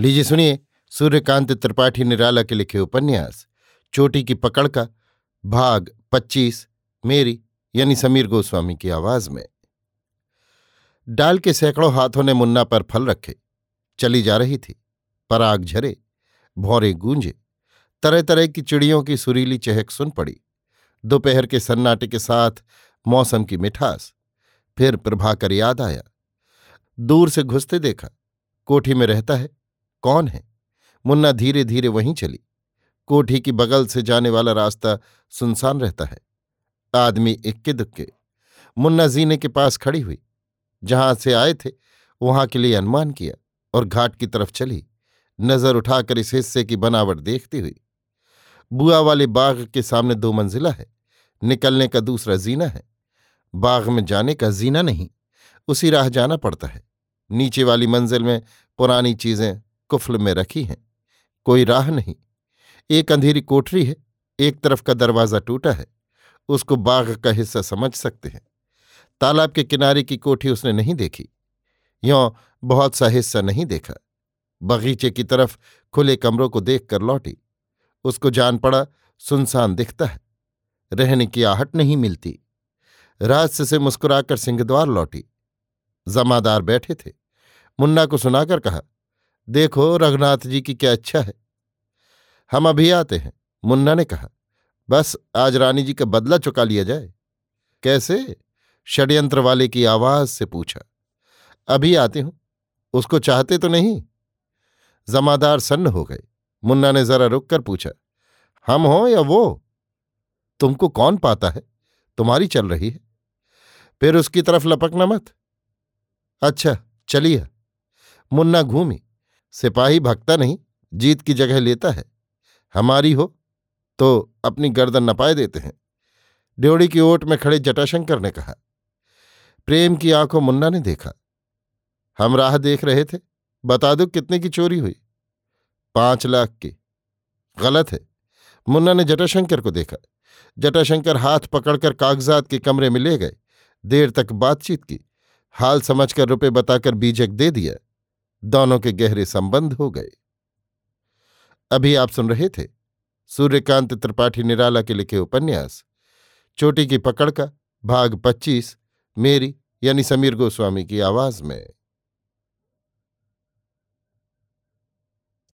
लीजिए सुनिए, सूर्यकांत त्रिपाठी निराला के लिखे उपन्यास। चोटी की पकड़ का, भाग पच्चीस, मेरी, यानी समीर गोस्वामी की आवाज़ में। डाल के सैकड़ों हाथों ने मुन्ना पर फल रखे। चली जा रही थी। पराग झरे, भौरे गूंजे। तरह तरह की चिड़ियों की सुरीली चहक सुन पड़ी। दोपहर के सन्नाटे के साथ मौसम की मिठास। फिर प्रभाकर याद आया। दूर से घुसते देखा। कोठी में रहता है। कौन है? मुन्ना धीरे धीरे वहीं चली। कोठी की बगल से जाने वाला रास्ता सुनसान रहता है। आदमी इक्के दुक्के मुन्ना जीने के पास खड़ी हुई। जहाँ से आए थे, वहाँ के लिए अनुमान किया और घाट की तरफ़ चली। नज़र उठाकर इस हिस्से की बनावट देखती हुई। बुआ वाले बाग के सामने दो मंजिला है। निकलने का दूसरा जीना है। बाग में जाने का जीना नहीं। उसी राह जाना पड़ता है। नीचे वाली मंजिल में पुरानी चीज़ें कुफल में रखी हैं। कोई राह नहीं। एक अंधेरी कोठरी है, एक तरफ़ का दरवाज़ा टूटा है, उसको बाघ का हिस्सा समझ सकते हैं। तालाब के किनारे की कोठी उसने नहीं देखी। यों बहुत सा हिस्सा नहीं देखा। बगीचे की तरफ़ खुले कमरों को देखकर लौटी। उसको जान पड़ा, सुनसान दिखता है। रहने की आहट नहीं मिलती। राज से मुस्कुराकर सिंहद्वार लौटी। जमादार बैठे थे। मुन्ना को सुनाकर कहा देखो रघुनाथ जी की क्या अच्छा है। हम अभी आते हैं, मुन्ना ने कहा। बस आज रानी जी का बदला चुका लिया जाए। कैसे? षड्यंत्र वाले की आवाज़ से पूछा। अभी आते हूँ, उसको चाहते तो नहीं। जमादार सन्न हो गए। मुन्ना ने जरा रुक कर पूछा। हम हो या वो? तुमको कौन पाता है? तुम्हारी चल रही है। फिर उसकी तरफ़ लपकना मत। अच्छा चलिए। मुन्ना घूमी। सिपाही भगता नहीं, जीत की जगह लेता है। हमारी हो तो अपनी गर्दन नपाए देते हैं। ड्योड़ी की ओट में खड़े जटाशंकर ने कहा, प्रेम की आँखों मुन्ना ने देखा। हम राह देख रहे थे, बता दो कितने की चोरी हुई। पाँच लाख की। गलत है। मुन्ना ने जटाशंकर को देखा। जटाशंकर हाथ पकड़कर कागजात के कमरे में ले गए। देर तक बातचीत की। हाल समझकर रुपए बताकर बीजक दे दिया। दोनों के गहरे संबंध हो गए। अभी आप सुन रहे थे सूर्यकांत त्रिपाठी निराला के लिखे उपन्यास, चोटी की पकड़ का भाग पच्चीस, मेरी यानी समीर गोस्वामी की आवाज़ में।